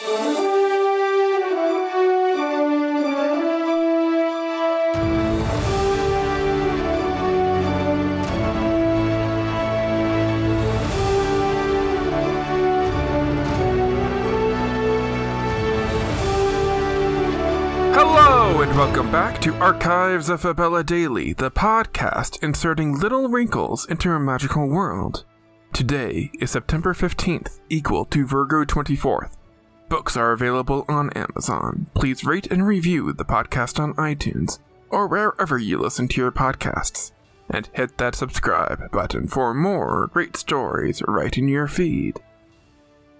Hello, and welcome back to Archives of Fabella Daily, the podcast inserting little wrinkles into a magical world. Today is September 15th, equal to Virgo 24th. Books are available on Amazon. Please rate and review the podcast on iTunes or wherever you listen to your podcasts. And hit that subscribe button for more great stories right in your feed.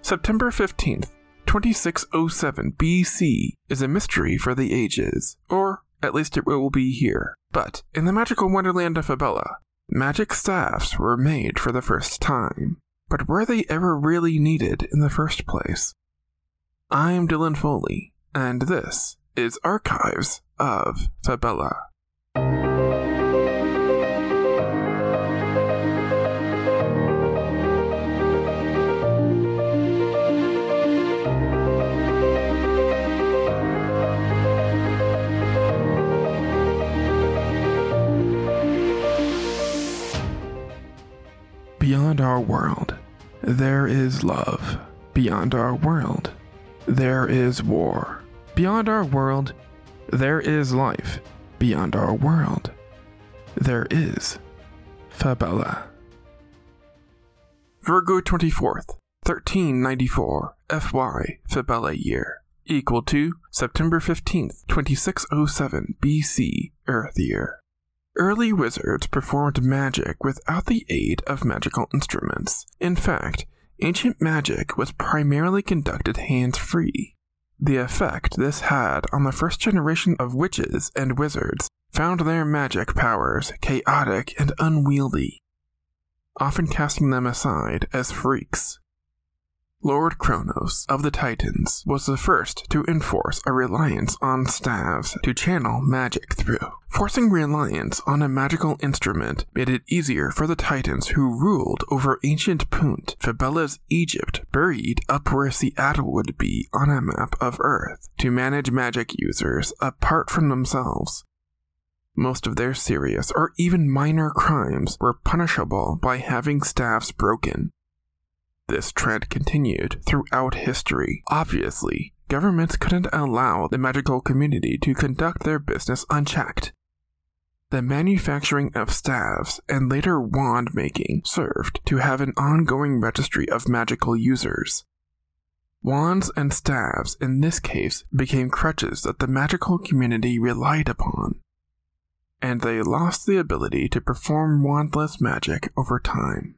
September 15th, 2607 BC is a mystery for the ages, or at least it will be here. But in the magical wonderland of Fabella, magic staffs were made for the first time. But were they ever really needed in the first place? I'm Dylan Foley, and this is Archives of Fabella. Beyond our world, there is love. Beyond our world, there is war. Beyond our world, there is life. Beyond our world, there is Fabella. Virgo 24th, 1394, FY Fabella year, equal to September 15th, 2607 BC Earth year. Early wizards performed magic without the aid of magical instruments. In fact, ancient magic was primarily conducted hands free. The effect this had on the first generation of witches and wizards found their magic powers chaotic and unwieldy, often casting them aside as freaks. Lord Kronos of the Titans was the first to enforce a reliance on staves to channel magic through. Forcing reliance on a magical instrument made it easier for the Titans who ruled over ancient Punt, Fabella's Egypt, buried up where Seattle would be on a map of Earth, to manage magic users apart from themselves. Most of their serious or even minor crimes were punishable by having staffs broken. This trend continued throughout history. Obviously, governments couldn't allow the magical community to conduct their business unchecked. The manufacturing of staves and later wand making served to have an ongoing registry of magical users. Wands and staves, in this case, became crutches that the magical community relied upon, and they lost the ability to perform wandless magic over time.